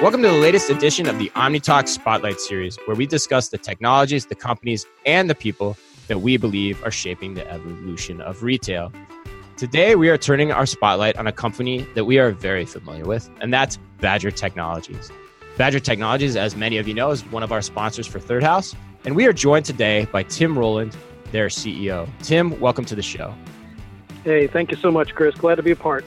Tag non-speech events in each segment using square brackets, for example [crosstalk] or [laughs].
Welcome to the latest edition of the OmniTalk Spotlight Series, where we discuss the technologies, the companies, and the people that we believe are shaping the evolution of retail. Today, we are turning our spotlight on a company that we are very familiar with, and that's Badger Technologies. Badger Technologies, as many of you know, is one of our sponsors for Third House, and we are joined today by Tim Rowland, their CEO. Tim, welcome to the show. Hey, thank you so much, Chris. Glad to be a part.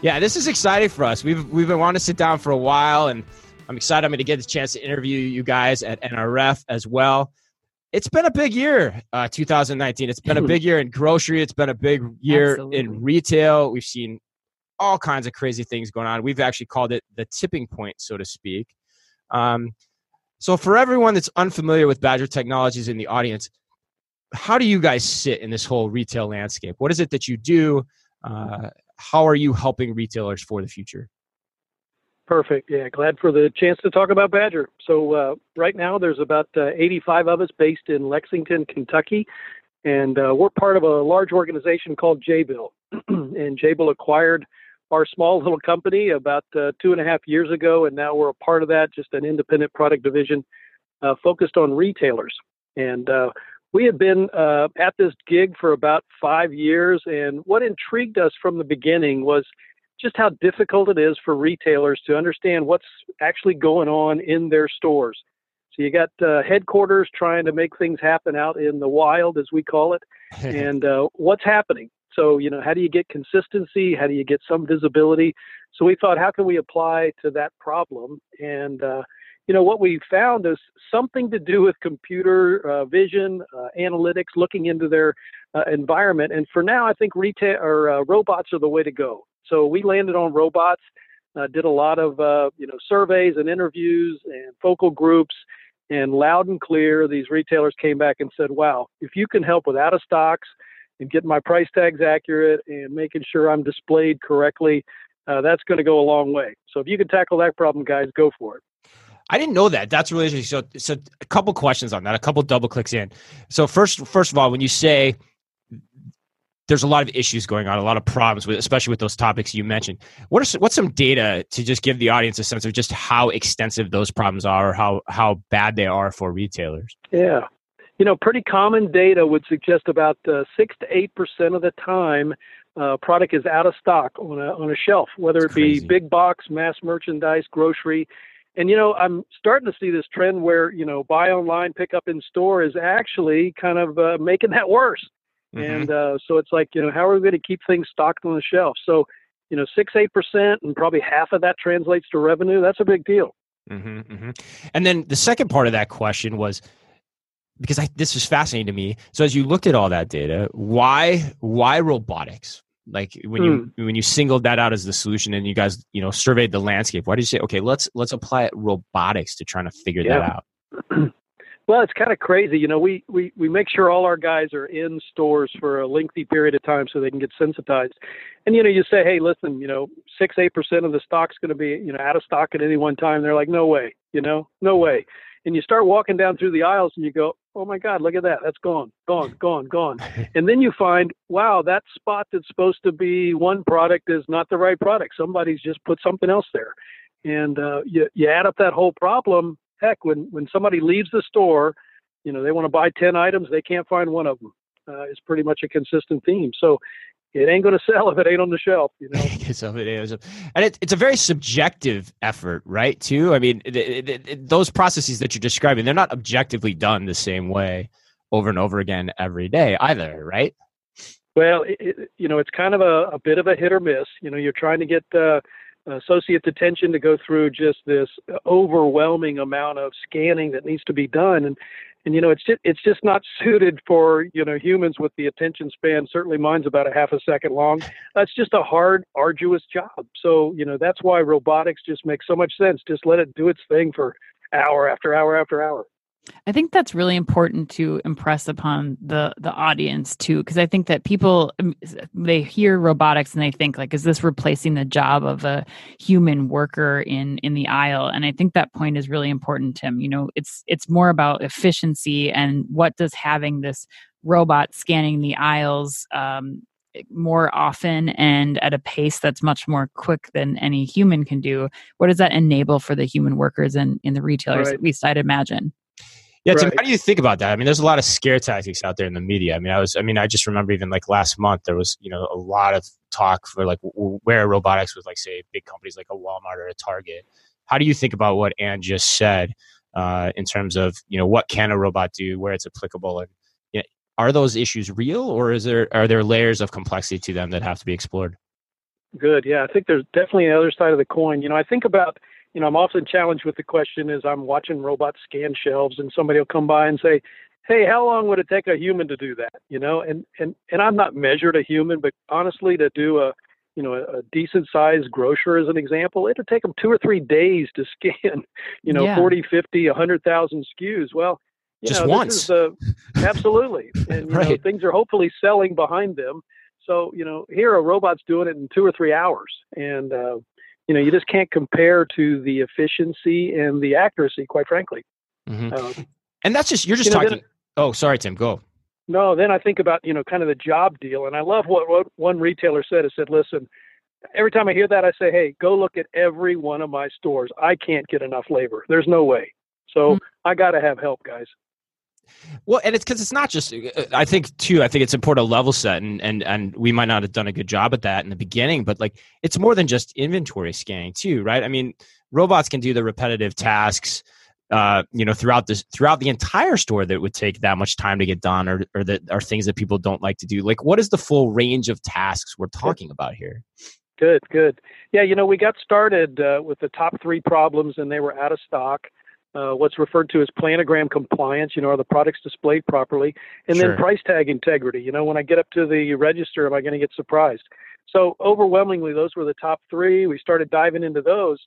Yeah, this is exciting for us. We've we've been wanting to sit down for a while, and I'm excited. I'm going to get the chance to interview you guys at NRF as well. It's been a big year, uh, 2019. It's been a [laughs] big year in grocery. It's been a big year Absolutely. in retail. We've seen all kinds of crazy things going on. We've actually called it the tipping point, so to speak. Um, so, for everyone that's unfamiliar with Badger Technologies in the audience, how do you guys sit in this whole retail landscape? What is it that you do? Uh, how are you helping retailers for the future? Perfect. Yeah, glad for the chance to talk about Badger. So uh, right now, there's about uh, 85 of us based in Lexington, Kentucky, and uh, we're part of a large organization called Jabil. [clears throat] and Jabil acquired our small [laughs] little company about uh, two and a half years ago, and now we're a part of that, just an independent product division uh, focused on retailers. And we had been uh, at this gig for about five years, and what intrigued us from the beginning was just how difficult it is for retailers to understand what's actually going on in their stores. So you got uh, headquarters trying to make things happen out in the wild, as we call it, [laughs] and uh, what's happening. So you know, how do you get consistency? How do you get some visibility? So we thought, how can we apply to that problem? And uh, you know, what we found is something to do with computer uh, vision, uh, analytics, looking into their uh, environment. And for now, I think retail or uh, robots are the way to go. So we landed on robots, uh, did a lot of uh, you know surveys and interviews and focal groups, and loud and clear, these retailers came back and said, "Wow, if you can help with out of stocks and get my price tags accurate and making sure I'm displayed correctly, that's going to go a long way. So if you can tackle that problem, guys, go for it." I didn't know that. That's really interesting. So, so a couple questions on that. A couple double clicks in. So first, first of all, when you say there's a lot of issues going on, a lot of problems with, especially with those topics you mentioned. What are some, what's some data to just give the audience a sense of just how extensive those problems are, or how how bad they are for retailers? Yeah. You know, pretty common data would suggest about uh, six to eight percent of the time, uh, product is out of stock on a on a shelf, whether That's it be crazy. big box, mass merchandise, grocery. And you know, I'm starting to see this trend where you know, buy online, pick up in store is actually kind of uh, making that worse. Mhm. And uh, so it's like, you know, how are we going to keep things stocked on the shelf? So, you know, six, eight percent, and probably half of that translates to revenue. That's a big deal. hmm hmm And then the second part of that question was because I, this is fascinating to me. So as you looked at all that data, why why robotics? Like when you hmm. when you singled that out as the solution, and you guys you know surveyed the landscape, why did you say okay, let's let's apply it robotics to trying to figure that out? [clears throat] Well, it's kind of crazy. You know, we, we, we make sure all our guys are in stores for a lengthy period of time so they can get sensitized. And, you know, you say, hey, listen, you know, six, 8% of the stock's going to be, you know, out of stock at any one time. They're like, no way, you know, no way. And you start walking down through the aisles and you go, oh my God, look at that. That's gone, gone, gone, gone. [laughs] and then you find, wow, that spot that's supposed to be one product is not the right product. Somebody's just put something else there. And uh, you, you add up that whole problem. Heck, when, when somebody leaves the store, you know, they want to buy 10 items, they can't find one of them. Uh, it's pretty much a consistent theme. So it ain't going to sell if it ain't on the shelf, you know. so it is, and it, it's a very subjective effort, right? Too. I mean, it, it, those processes that you're describing, they're not objectively done the same way over and over again every day either, right? Well, you know, it's kind of a, a bit of a hit or miss. You know, you're trying to get uh, associate's attention to go through just this overwhelming amount of scanning that needs to be done, and and you know, it's just it's just not suited for you know humans with the attention span. Certainly, mine's about a half a second long. That's just a hard, arduous job. So you know, that's why robotics just makes so much sense. Just let it do its thing for hour after hour after hour. I think that's really important to impress upon the the audience too, because I think that people um, they hear robotics and they think like, is this replacing the job of a human worker in in the aisle? And I think that point is really important, Tim. You know, it's it's more about efficiency and what does having this robot scanning the aisles um, more often and at a pace that's much more quick than any human can do, what does that enable for the human workers and in the retailers? Right. At least I'd imagine. Yeah, Tim, right. how do you think about that? I mean, there's a lot of scare tactics out there in the media. I mean, I was, I mean, I just remember even like last month there was, you know, a lot of talk for like where robotics was like, say, big companies like a Walmart or a Target. How do you think about what Ann just said uh, in terms of, you know, what can a robot do, where it's applicable, and you know, are those issues real, or is there are there layers of complexity to them that have to be explored? Good. Yeah, I think there's definitely another side of the coin. You know, I think about you know, I'm often challenged with the question as I'm watching robots scan shelves and somebody will come by and say, Hey, how long would it take a human to do that? You know, and, and, and I'm not measured a human, but honestly, to do a, you know, a, a decent sized grocer as an example, it'd take them two or three days to [laughs] scan, you know, yeah. 40, 50, 100,000 SKUs. Well, you just know, once. Absolutely. [laughs] And, you right. know, things are hopefully selling behind them. So, you know, here a robot's doing it in two or three hours. And, uh, you know, you just can't compare to the efficiency and the accuracy, quite frankly. Mm-hmm. Um, and that's just you're just you know, talking. Then, oh, sorry, Tim. Go. No, then I think about you know kind of the job deal, and I love what, what one retailer said. It said, "Listen, every time I hear that, I say, hey, go look at every one of my stores. I can't get enough labor. There's no way. So mm-hmm. I got to have help, guys." Well, and it's because it's not just. Uh, I think too. I think it's important to level set, and and and we might not have done a good job at that in the beginning, but like it's more than just inventory scanning too, right? I mean, robots can do the repetitive tasks, uh, you know, throughout this throughout the entire store that would take that much time to get done, or or that are things that people don't like to do. Like, what is the full range of tasks we're talking about here? Good, good. Yeah, you know, we got started uh, with the top three problems, and they were out of stock uh, what's referred to as planogram compliance. You know, are the products displayed properly? And sure. then price tag integrity. You know, when I get up to the register, am I going to get surprised? So overwhelmingly, those were the top three. We started diving into those.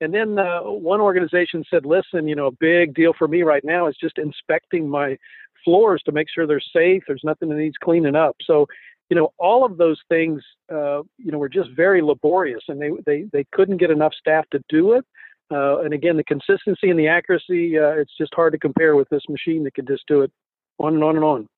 And then uh, one organization said, listen, you know, a big deal for me right now is just inspecting my floors to make sure they're safe. There's nothing that needs cleaning up. So, you know, all of those things, uh, you know, were just very laborious and they, they, they couldn't get enough staff to do it. Uh, and again, the consistency and the accuracy, uh, it's just hard to compare with this machine that can just do it on and on and on.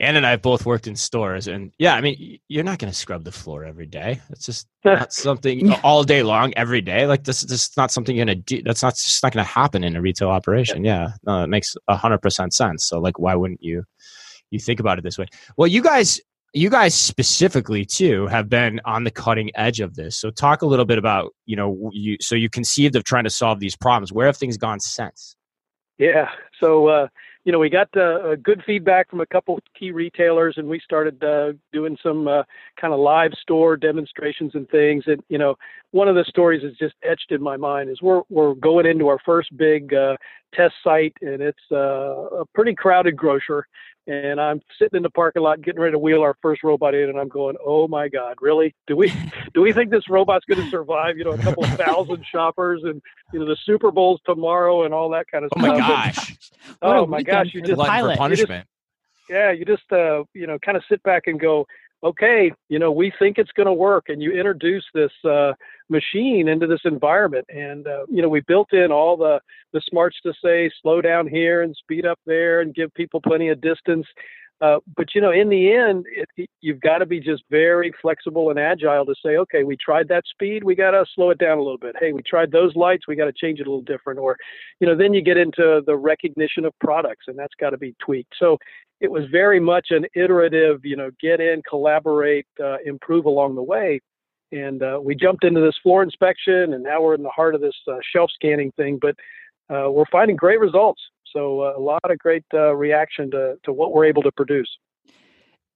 Ann and I have both worked in stores, and yeah, I mean, you're not going to scrub the floor every day. It's just [laughs] not something all day long, every day. Like this, this is not something you're going to do. That's not just not going to happen in a retail operation. Yeah, yeah. no, it makes hundred percent sense. So, like, why wouldn't you? You think about it this way. Well, you guys you guys specifically too have been on the cutting edge of this. So talk a little bit about you know you so you conceived of trying to solve these problems. Where have things gone since? Yeah. So uh, you know we got uh, good feedback from a couple key retailers and we started uh, doing some uh, kind of live store demonstrations and things. And you know one of the stories is just etched in my mind is we're we're going into our first big uh, test site and it's uh, a pretty crowded grocer and I'm sitting in the parking lot getting ready to wheel our first robot in, and I'm going, "Oh my God, really? Do we do we think this robot's going to survive? You know, a couple [laughs] thousand shoppers, and you know, the Super Bowl's tomorrow, and all that kind of stuff? oh. My gosh. oh my gosh! You just pilot. punishment. You just, yeah, you just uh, you know, kind of sit back and go, "Okay, you know, we think it's going to work," and you introduce this. Uh, machine into this environment. And uh, you know, we built in all the the smarts to say slow down here and speed up there and give people plenty of distance. Uh, but you know, in the end, it, you've got to be just very flexible and agile to say, okay, we tried that speed, we got to slow it down a little bit. Hey, we tried those lights, we got to change it a little different. Or, you know, then you get into the recognition of products, and that's got to be tweaked. So it was very much an iterative, you know, get in, collaborate, uh, improve along the way. And uh, we jumped into this floor inspection, and now we're in the heart of this uh, shelf scanning thing. But uh, we're finding great results. So uh, a lot of great uh, reaction to, to what we're able to produce.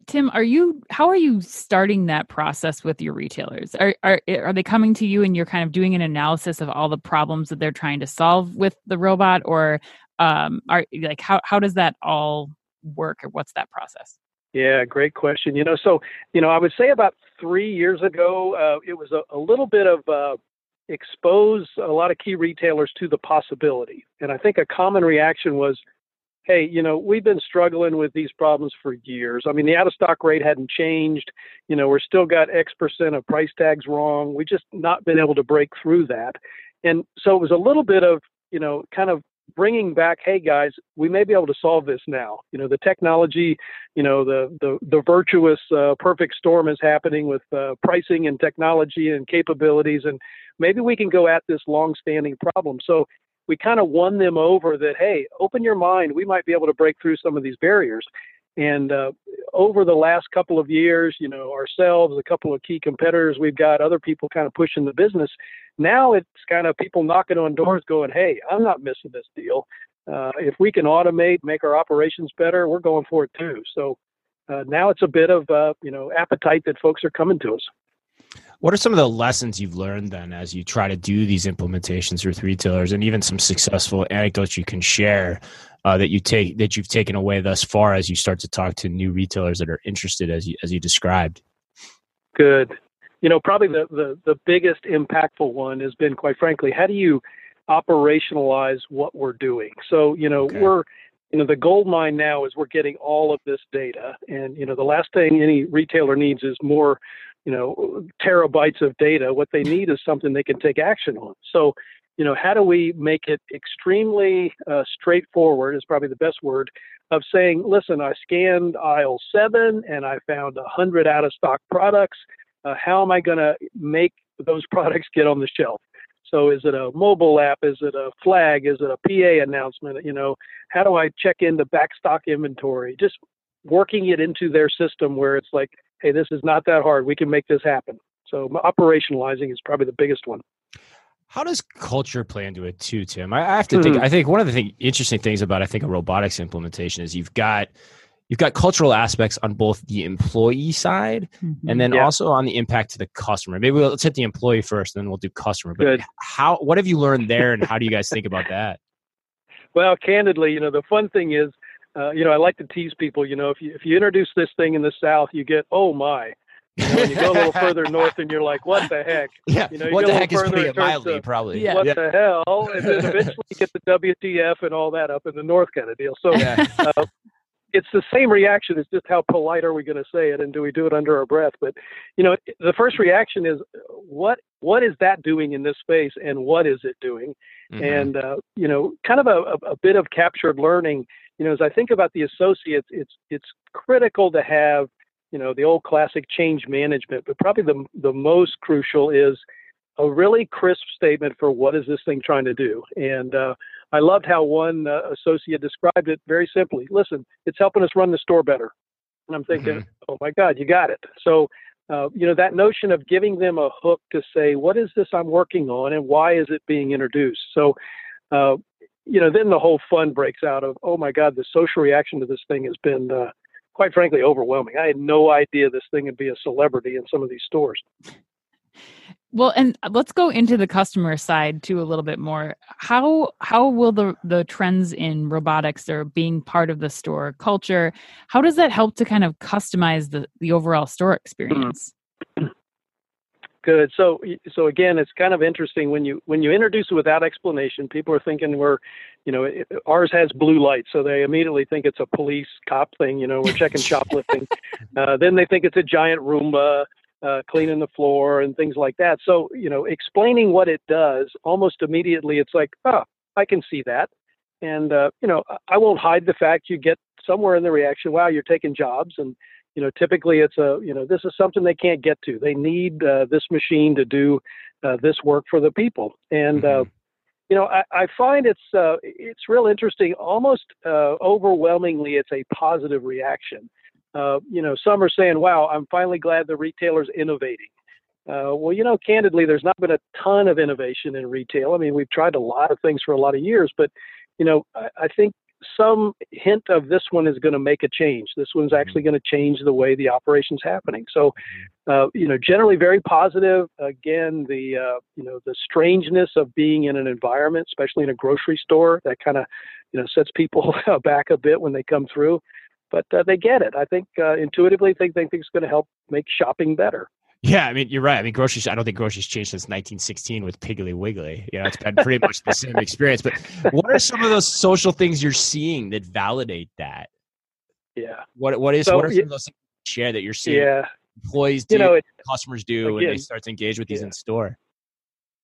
Tim, are you how are you starting that process with your retailers? Are are are they coming to you and you're kind of doing an analysis of all the problems that they're trying to solve with the robot, or um, are like how how does that all work, or what's that process? Yeah, great question. You know, so you know, I would say about three years ago, uh, it was a, a, little bit of uh, expose a lot of key retailers to the possibility, and I think a common reaction was, "Hey, you know, we've been struggling with these problems for years. I mean, the out of stock rate hadn't changed. You know, we're still got X percent of price tags wrong. We just not been able to break through that." And so it was a little bit of you know, kind of bringing back, hey guys, we may be able to solve this now. You know, the technology, you know, the the the virtuous uh, perfect storm is happening with uh, pricing and technology and capabilities, and maybe we can go at this long-standing problem. So we kind of won them over that, hey, open your mind. We might be able to break through some of these barriers. And uh, over the last couple of years, you know, ourselves, a couple of key competitors, we've got other people kind of pushing the business. Now it's kind of people knocking on doors going, hey, I'm not missing this deal. Uh, if we can automate, make our operations better, we're going for it too. So uh, now it's a bit of, uh, you know, appetite that folks are coming to us. What are some of the lessons you've learned then as you try to do these implementations with retailers, and even some successful anecdotes you can share uh, that you take that you've taken away thus far as you start to talk to new retailers that are interested as you as you described? Good. You know, probably the the, the biggest impactful one has been, quite frankly, how do you operationalize what we're doing? So, you know, okay. we're you know the gold mine now is we're getting all of this data and you know the last thing any retailer needs is more you know terabytes of data what they need is something they can take action on. So you know how do we make it extremely uh, straightforward is probably the best word of saying listen i scanned aisle 7 and i found a 100 out of stock products. Uh, how am i going to make those [laughs] products get on the shelf? So is it a mobile app? Is it a flag? Is it a pa announcement? You know how do i check into backstock inventory? Just working it into their system where it's like hey, this is not that hard. We can make this happen. So operationalizing is probably the biggest one. How does culture play into it too, Tim? I, I have to mm-hmm. think. I think one of the thing, interesting things about I think a robotics implementation is you've got you've got cultural aspects on both the employee side mm-hmm. and then yeah. also on the impact to the customer. Maybe we'll, let's hit the employee first, and then we'll do customer. But Good. how what have you learned there, and how do you guys think about that? [laughs] Well, candidly, you know, the fun thing is uh, you know, I like to tease people. You know, if you if you introduce this thing in the South, you get oh my. You, know, you go a little further [laughs] north, and you're like, "What the heck?" Yeah. You know, you what the heck is it mildly, to, probably. Yeah. What yeah. the hell? And then [laughs] eventually you get the WTF and all that up in the north kind of deal. So yeah. uh, it's the same reaction. It's just how polite are we going to say it, and do we do it under our breath? But you know, the first reaction is, "What? What is that doing in this space, and what is it doing?" Mm-hmm. And uh, you know, kind of a, a bit of captured learning you know, as I think about the associates, it's it's critical to have, you know, the old classic change management, but probably the the most crucial is a really crisp statement for what is this thing trying to do. And uh, I loved how one uh, associate described it very simply. Listen, it's helping us run the store better. And I'm thinking, mm-hmm. oh my God, you got it. So, uh, you know, that notion of giving them a hook to say, what is this I'm working on and why is it being introduced? So, uh, you know, then the whole fun breaks out of, oh my God, the social reaction to this thing has been, uh, quite frankly, overwhelming. I had no idea this thing would be a celebrity in some of these stores. Well, and let's go into the customer side too a little bit more. How how will the the trends in robotics or being part of the store culture? How does that help to kind of customize the the overall store mm-hmm. experience? Good. So, so again, it's kind of interesting when you when you introduce it without explanation. People are thinking we're, you know, it, ours has blue light, so they immediately think it's a police cop thing. You know, we're checking [laughs] shoplifting. Uh, then they think it's a giant Roomba uh, cleaning the floor and things like that. So, you know, explaining what it does almost immediately, it's like, oh, I can see that. And uh, you know, I won't hide the fact you get somewhere in the reaction, wow, you're taking jobs and you know, typically it's a, you know, this is something they can't get to. They need uh, this machine to do uh, this work for the people. And, uh, mm-hmm. you know, I, I find it's, uh, it's real interesting. Almost uh, overwhelmingly, it's a positive reaction. Uh, you know, some are saying, wow, I'm finally glad the retailer's innovating. well, you know, candidly, there's not been a ton of innovation in retail. I mean, we've tried a lot of things for a lot of years, but you know, I, I think some hint of this one is going to make a change. This one's mm-hmm. actually going to change the way the operation's happening. So, mm-hmm. uh, you know, generally very positive. Again, the uh, you know the strangeness of being in an environment, especially in a grocery store, that kind of you know sets people [laughs] back a bit when they come through. But uh, they get it. I think uh, intuitively, they think it's going to help make shopping better. Yeah, I mean, you're right. I mean, groceries, I don't think groceries changed since 1916 with Piggly Wiggly. You know, it's been pretty much the same experience. But what are some of those social things you're seeing that validate that? Yeah. What What is, so, what are some yeah, of those things you share that you're seeing yeah. employees do, you know, it, customers do, again, when they start to engage with these yeah. in store?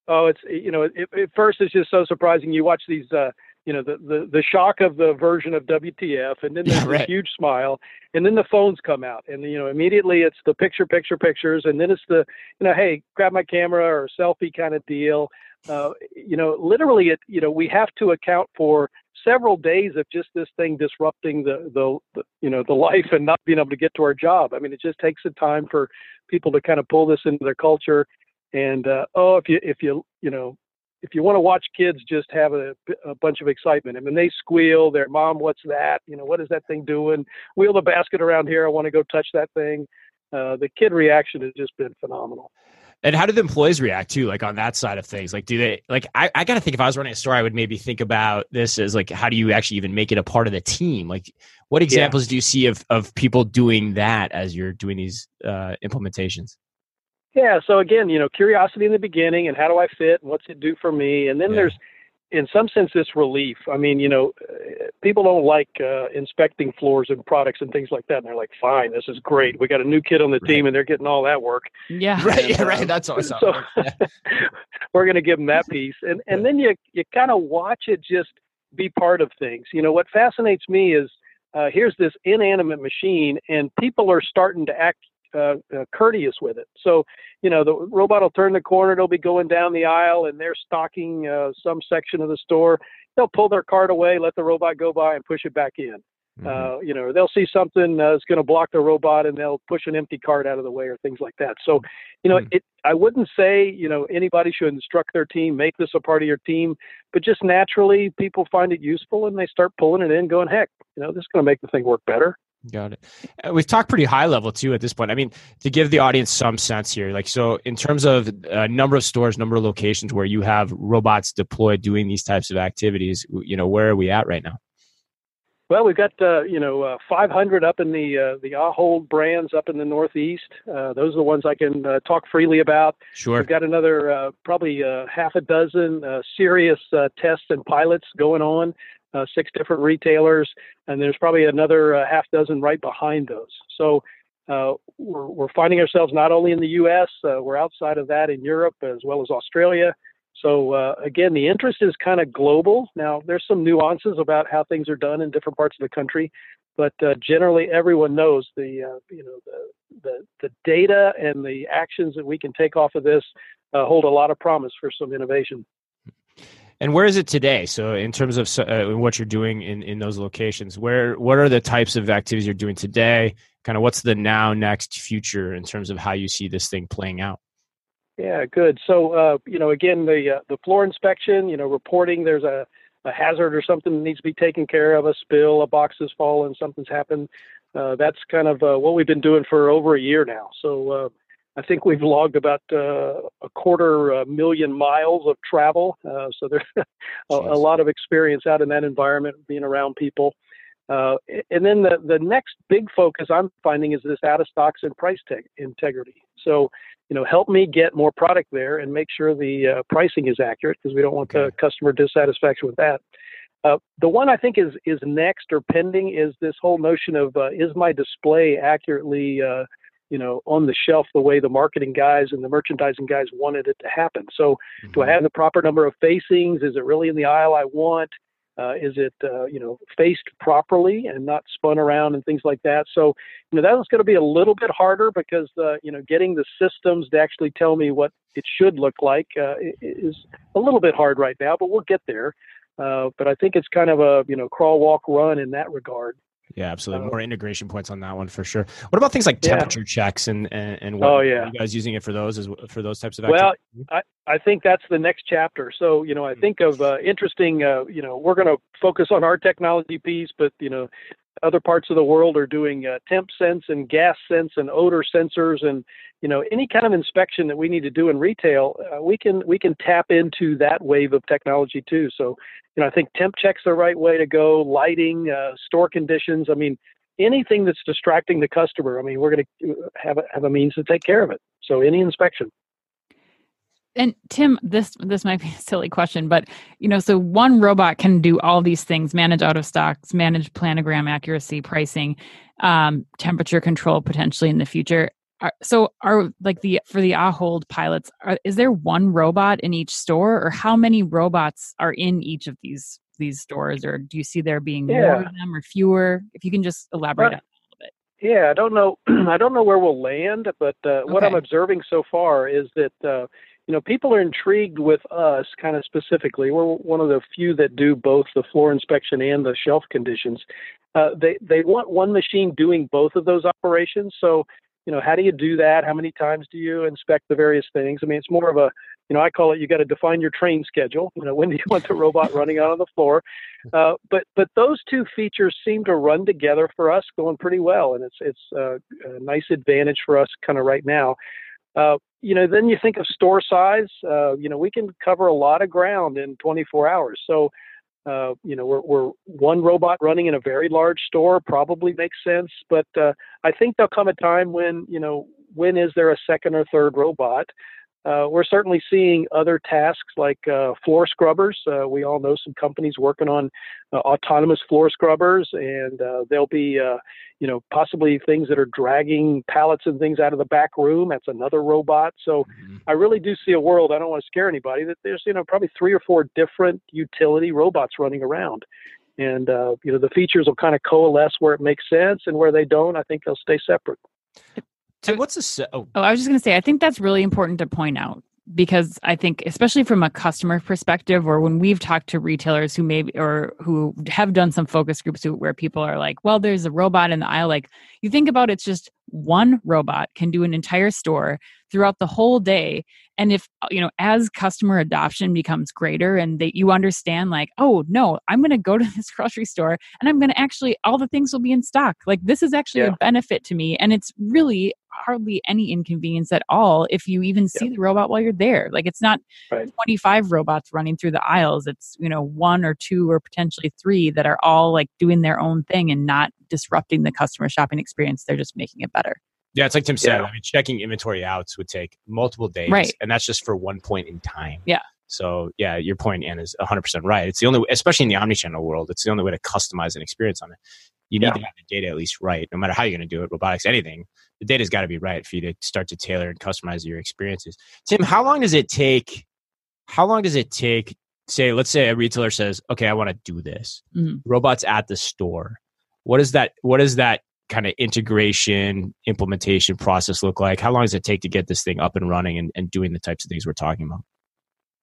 Oh, it's, you know, it, at first it's just so surprising. You watch these, uh, you know the, the the shock of the version of WTF, and then there's Yeah, right. this huge smile, and then the phones come out, and you know immediately it's the picture, picture, pictures, and then it's the you know hey grab my camera or selfie kind of deal. Uh, you know, literally, it you know we have to account for several days of just this thing disrupting the, the the you know the life and not being able to get to our job. I mean, it just takes the time for people to kind of pull this into their culture. And uh, oh, if you if you you know if you want to watch kids just have a, a bunch of excitement. I mean, they squeal. Their mom, what's that? You know, what is that thing doing? Wheel the basket around here. I want to go touch that thing. Uh, the kid reaction has just been phenomenal. And how do the employees react too? Like on that side of things, like do they like? I, I got to think if I was running a store, I would maybe think about this as like, how do you actually even make it a part of the team? Like, what examples do you see of of people doing that as you're doing these uh, implementations? Yeah. So again, you know, curiosity in the beginning, and how do I fit? And what's it do for me? And then Yeah. there's, in some sense, this relief. I mean, you know, uh, people don't like uh, inspecting floors and products and things like that. And they're like, fine, this is great. We got a new kid on the team, and they're getting all that work. Yeah. Right, yeah, uh, right. That's always so [laughs] we're going to give them that piece and and then you you kind of watch it just be part of things you know what fascinates me is uh, here's this inanimate machine and people are starting to act uh, uh, courteous with it so you know the robot will turn the corner they'll be going down the aisle and they're stocking uh, some section of the store they'll pull their cart away let the robot go by and push it back in Mhm. uh, you know, they'll see something uh, that's going to block the robot, and they'll push an empty cart out of the way, or things like that. So, you know, Hmm. it. I wouldn't say you know anybody should instruct their team, make this a part of your team, but just naturally, people find it useful, and they start pulling it in, going, "Heck, you know, this is going to make the thing work better." Got it. Uh, We've talked pretty high level too at this point. I mean, to give the audience some sense here, like so, in terms of uh, number of stores, number of locations where you have robots deployed doing these types of activities, you know, where are we at right now? Well, we've got uh, you know uh, 500 up in the uh, the Ahold brands up in the Northeast. Uh, those are the ones I can uh, talk freely about. Sure. We've got another uh, probably uh, half a dozen uh, serious uh, tests and pilots going on, uh, six different retailers, and there's probably another uh, half dozen right behind those. So uh, we're, we're finding ourselves not only in the U.S., uh, we're outside of that in Europe as well as Australia. So uh, again, the interest is kind of global. Now there's some nuances about how things are done in different parts of the country, but uh, generally everyone knows the you know the, the the data and the actions that we can take off of this hold a lot of promise for some innovation. And where is it today? So, in terms of uh, what you're doing in, in those locations, where what are the types of activities you're doing today? Kind of what's the now, next, future in terms of how you see this thing playing out? Yeah, good. So uh, you know, again, the uh, the floor inspection, you know, reporting there's a, a hazard or something that needs to be taken care of, a spill, a box has fallen, something's happened. Uh, that's kind of uh, what we've been doing for over a year now. So uh, I think we've logged about uh, a quarter uh, million miles of travel. Uh, so there's [laughs] a, a lot of experience out in that environment, being around people. Uh, and then the, the next big focus I'm finding is this out of stocks and price tag integrity. So, you know, help me get more product there and make sure the uh, pricing is accurate because we don't want the customer dissatisfaction with that. Uh, the one I think is is next or pending is this whole notion of uh, is my display accurately, uh, you know, on the shelf the way the marketing guys and the merchandising guys wanted it to happen. So, do I have the proper number of facings? Is it really in the aisle I want? Uh, is it uh, you know faced properly and not spun around and things like that? So you know that was going to be a little bit harder because uh, you know getting the systems to actually tell me what it should look like uh, is a little bit hard right now, but we'll get there. Uh, but I think it's kind of a you know crawl, walk, run in that regard. Yeah, absolutely. More integration points on that one for sure. What about things like Yeah. temperature checks and and, and what Oh, are yeah. you guys using it for those as for those types of Well, activities? I think that's the next chapter. So, you know, I think of uh, interesting, uh, you know, we're going to focus on our technology piece, but, you know, other parts of the world are doing uh, temp sense and gas sense and odor sensors and, you know, any kind of inspection that we need to do in retail, uh, we can we can tap into that wave of technology too. So, you know, I think temp checks are the right way to go, lighting, uh, store conditions. I mean, anything that's distracting the customer. I mean, we're going to have a, have a means to take care of it. So, any inspection. And Tim, this this might be a silly question, but you know, so one robot can do all these things: manage out of stocks, manage planogram accuracy, pricing, um, temperature control potentially in the future. Are, so, are like the for the Ahold pilots, are, is there one robot in each store, or how many robots are in each of these these stores, or do you see there being Yeah. more of them or fewer? If you can just elaborate on a little bit. Yeah, I don't know. [clears throat] I don't know where we'll land, but uh, what I'm observing so far is that uh, you know people are intrigued with us kind of specifically. We're one of the few that do both the floor inspection and the shelf conditions. Uh, they they want one machine doing both of those operations. So you know, how do you do that? How many times do you inspect the various things? I mean, it's more of a you know, I call it you got to define your train schedule. You know, when do you want the robot [laughs] running out on the floor? [laughs] Uh, but but those two features seem to run together for us, going pretty well, and it's it's uh, a nice advantage for us kind of right now. Uh, you know, then you think of store size. Uh, you know, we can cover a lot of ground in 24 hours. So, uh, you know, we're, we're one robot running in a very large store probably makes sense. But uh, I think there'll come a time when you know, when is there a second or third robot? Uh, we're certainly seeing other tasks like uh, floor scrubbers. Uh, we all know some companies working on uh, autonomous floor scrubbers, and uh, there'll be, uh, you know, possibly things that are dragging pallets and things out of the back room. That's another robot. So Mhm. I really do see a world. I don't want to scare anybody. That there's, you know, probably three or four different utility robots running around, and uh, you know, the features will kind of coalesce where it makes sense, and where they don't, I think they'll stay separate. Tim, what's the se- oh, Oh, I was just going to say, I think that's really important to point out because I think, especially from a customer perspective, or when we've talked to retailers who maybe or who have done some focus groups where people are like, well, there's a robot in the aisle. Like, you think about it's just one robot can do an entire store throughout the whole day. And if, uh, you know, as customer adoption becomes greater and that you understand, like, oh, no, I'm going to go to [laughs] this grocery store and I'm going to actually, all the things will be in stock. Like, this is actually Yeah. a benefit to me. And it's really hardly any inconvenience at all if you even see the robot while you're there. Like, it's not Right. 25 robots running through the aisles. It's, you know, one or two or potentially three that are all like doing their own thing and not disrupting the customer shopping experience. They're just making it better. Yeah, it's like Tim said. Yeah. I mean, checking inventory outs would take multiple days, Right. And that's just for one point in time. Yeah. So yeah, your point, Ann, is 100 percent right. It's the only, especially in the omnichannel world, it's the only way to customize an experience on it. You need Yeah. to have the data at least right, no matter how you're going to do it. Robotics, anything, the data's got to be right for you to start to tailor and customize your experiences. Tim, how long does it take? How long does it take? Say, let's say a retailer says, "Okay, I want to do this." Mhm. Robots at the store. What is that? What is that kind of integration implementation process look like? How long does it take to get this thing up and running and, and doing the types of things we're talking about?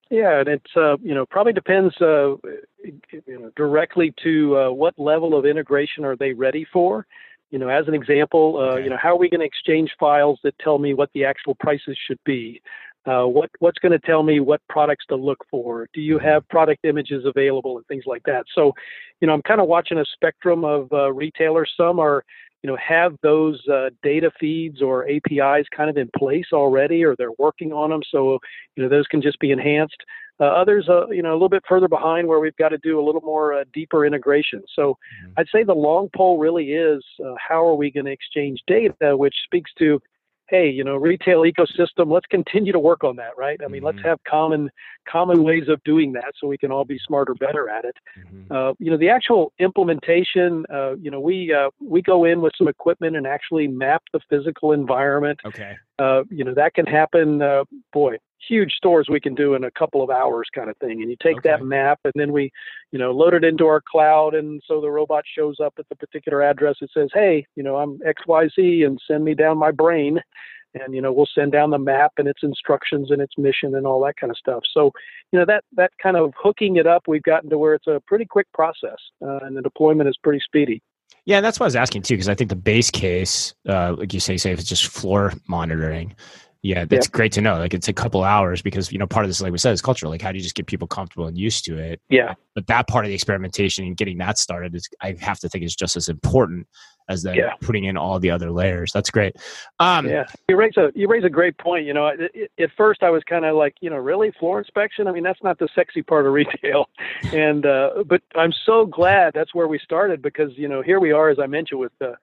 Yeah, and it's uh, you know probably depends uh, you know directly to uh, what level of integration are they ready for. You know, as an example, uh, Okay. you know how are we going to exchange files that tell me what the actual prices should be? Uh, what what's going to tell me what products to look for? Do you have product images available and things like that? So, you know, I'm kind of watching a spectrum of uh, retailers. Some are you know have those uh, data feeds or APIs kind of in place already, or they're working on them. So you know those can just be enhanced. Uh, others, uh, you know, a little bit further behind where we've got to do a little more uh, deeper integration. So Mhm. I'd say the long pole really is uh, how are we going to exchange data, which speaks to, hey, you know, retail ecosystem. Let's continue to work on that, right? I mean, let's Mhm. have common common ways of doing that so we can all be smarter, better at it. Mhm. Uh, you know, the actual implementation. Uh, you know, we uh, we go in with some equipment and actually map the physical environment Okay. uh, you know that can happen uh, boy huge stores we can do in a couple of hours kind of thing and you take that map and then we you know load it into our cloud and so the robot shows up at the particular address it says hey you know i'm xyz and send me down my brain. And you know we'll send down the map and its instructions and its mission and all that kind of stuff. So you know that that kind of hooking it up we've gotten to where it's a pretty quick process uh, and the deployment is pretty speedy. Yeah, and that's what I was asking too, because I think the base case, uh, like you say, say if it's just floor monitoring, yeah, that's great to know. Like it's a couple hours because you know part of this, like we said, is cultural. Like how do you just get people comfortable and used to it? yeah But that part of the experimentation and getting that started is, I have to think, is just as important as then Yeah. putting in all the other layers. That's great. Um, yeah, you raise a you raise a great point. You know, at, at first I was kind of like, you know, really floor inspection. I mean, that's not the sexy part of [laughs] retail, and uh, but I'm so glad that's where we started because you know here we are, as I mentioned, with uh,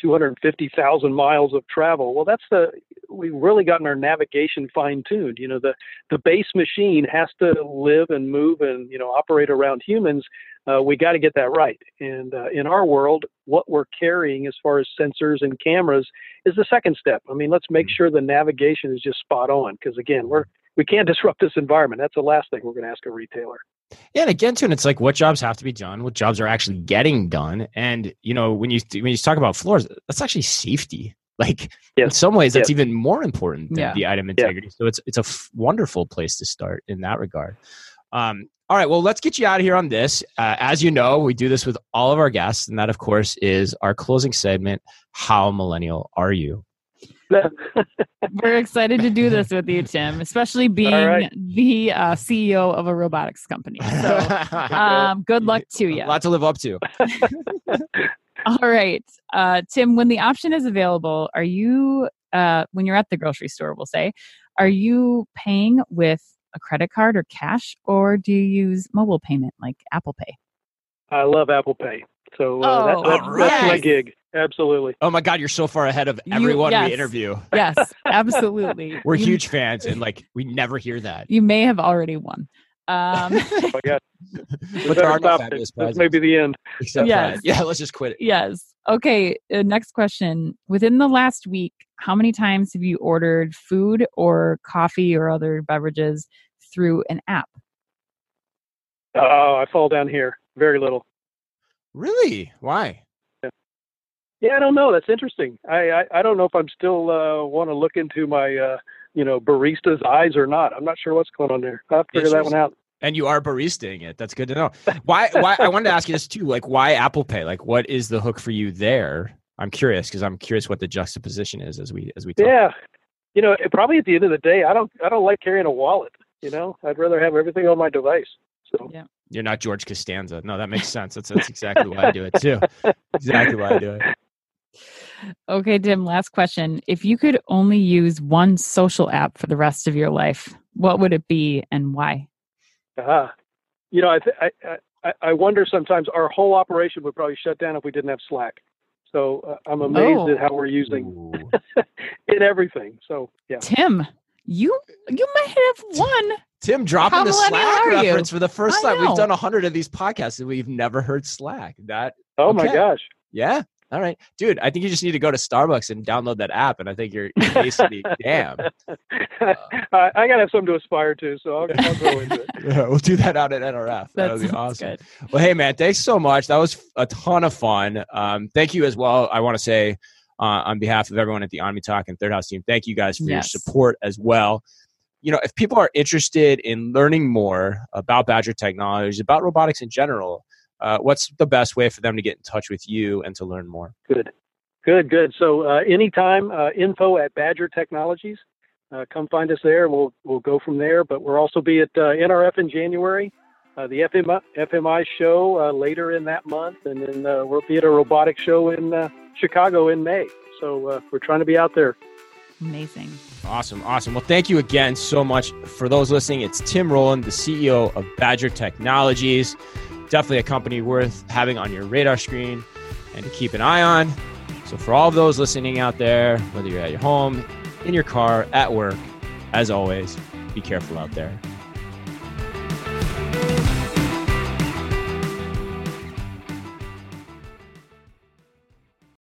250,000 miles of travel. Well, that's the we've really gotten our navigation fine tuned. You know, the the base machine has to live and move and you know operate around humans. Uh, we got to get that right. And uh, in our world, what we're carrying as far as sensors and cameras is the second step. I mean, let's make Mhm. sure the navigation is just spot on because again, we're we can't [laughs] disrupt this environment. That's the last thing we're going to ask a retailer. Yeah, and again, too, and it's like what jobs have to be done, what jobs are actually getting done, and you know when you when you talk about floors, that's actually safety. [laughs] Like yes. in some ways, that's yes. even more important than yeah. the item integrity. Yeah. So it's it's a f- wonderful place to start in that regard. Um, all right, well, let's get you out of here on this. Uh, as you know, we do this with all of our guests, and that, of course, is our closing segment. How millennial are you? [laughs] We're excited to do this with you, Tim, especially being right. the uh, CEO of a robotics company. [laughs] So, um, good luck to you. A lot to live up to. [laughs] All right, uh, Tim. When the option is available, are you uh, when you're at the grocery store? We'll say, are you paying with a credit card or cash, or do you use mobile payment like Apple Pay? I love Apple Pay. So uh, oh, that, that, right. that's my gig. Absolutely. Oh my God, you're so far ahead of everyone you, yes. we interview. Yes, [laughs] absolutely. We're you, huge fans, and like we never hear that. You may have already won. Um, [laughs] oh my God. but there are no fabulous This may be the end. Except yes. [laughs] Yeah, let's just quit it. Yes. Okay. Uh, next question. Within the last week, how many times have you ordered food or coffee or other beverages through an app? Oh, I fall down here. Very little. Really? Why? Yeah, yeah I don't know. That's interesting. I, I, I don't know if I'm still uh, want to look into my uh, you know barista's eyes or not. I'm not sure what's going on there. I'll have to figure that one out. And you are baristaing it. That's good to know. Why? Why? I wanted to ask you this too. Like, why Apple Pay? Like, what is the hook for you there? I'm curious because I'm curious what the juxtaposition is as we as we talk. Yeah, you know, probably at the end of the day, I don't I don't like carrying a wallet. You know, I'd rather have everything on my device. So yeah. You're not George Costanza. No, that makes sense. That's that's exactly why I do it too. Exactly why I do it. Okay, Tim, last question. If you could only use one social app for the rest of your life, what would it be and why? Uh, you know, I, th- I, I, I wonder sometimes our whole operation would probably shut down if we didn't have Slack. So uh, I'm amazed oh. at how we're using [laughs] in everything. So yeah. Tim, you you might have won Tim dropping the Slack reference for the first time. We've done a hundred of these podcasts and we've never heard Slack. That oh okay. my gosh, yeah. All right, dude. I think you just need to go to Starbucks and download that app, and I think you're, you're basically [laughs] damn. Uh, [laughs] I, I gotta have something to aspire to, so I'll, I'll go into it. [laughs] Yeah, we'll do that out at NRF. That would be awesome. Good. Well, hey man, thanks so much. That was a ton of fun. Um, thank you as well. I want to say uh, on behalf of everyone at the Omni Talk and Third House team, thank you guys for yes. your support as well you know, if people are interested in learning more about Badger Technologies, about robotics in general, uh, what's the best way for them to get in touch with you and to learn more? Good, good, good. So uh, anytime, uh, info at Badger Technologies. Uh, come find us there. We'll we'll go from there. But we'll also be at uh, NRF in January, uh, the FMI, FMI show later in that month, and then we'll be at a robotics show in Chicago in May. So we're trying to be out there. Amazing. Awesome. Awesome. Well, thank you again so much. For those listening, it's Tim Rowland, the CEO of Badger Technologies. Definitely a company worth having on your radar screen and to keep an eye on. So, for all of those listening out there, whether you're at your home, in your car, at work, as always, be careful out there.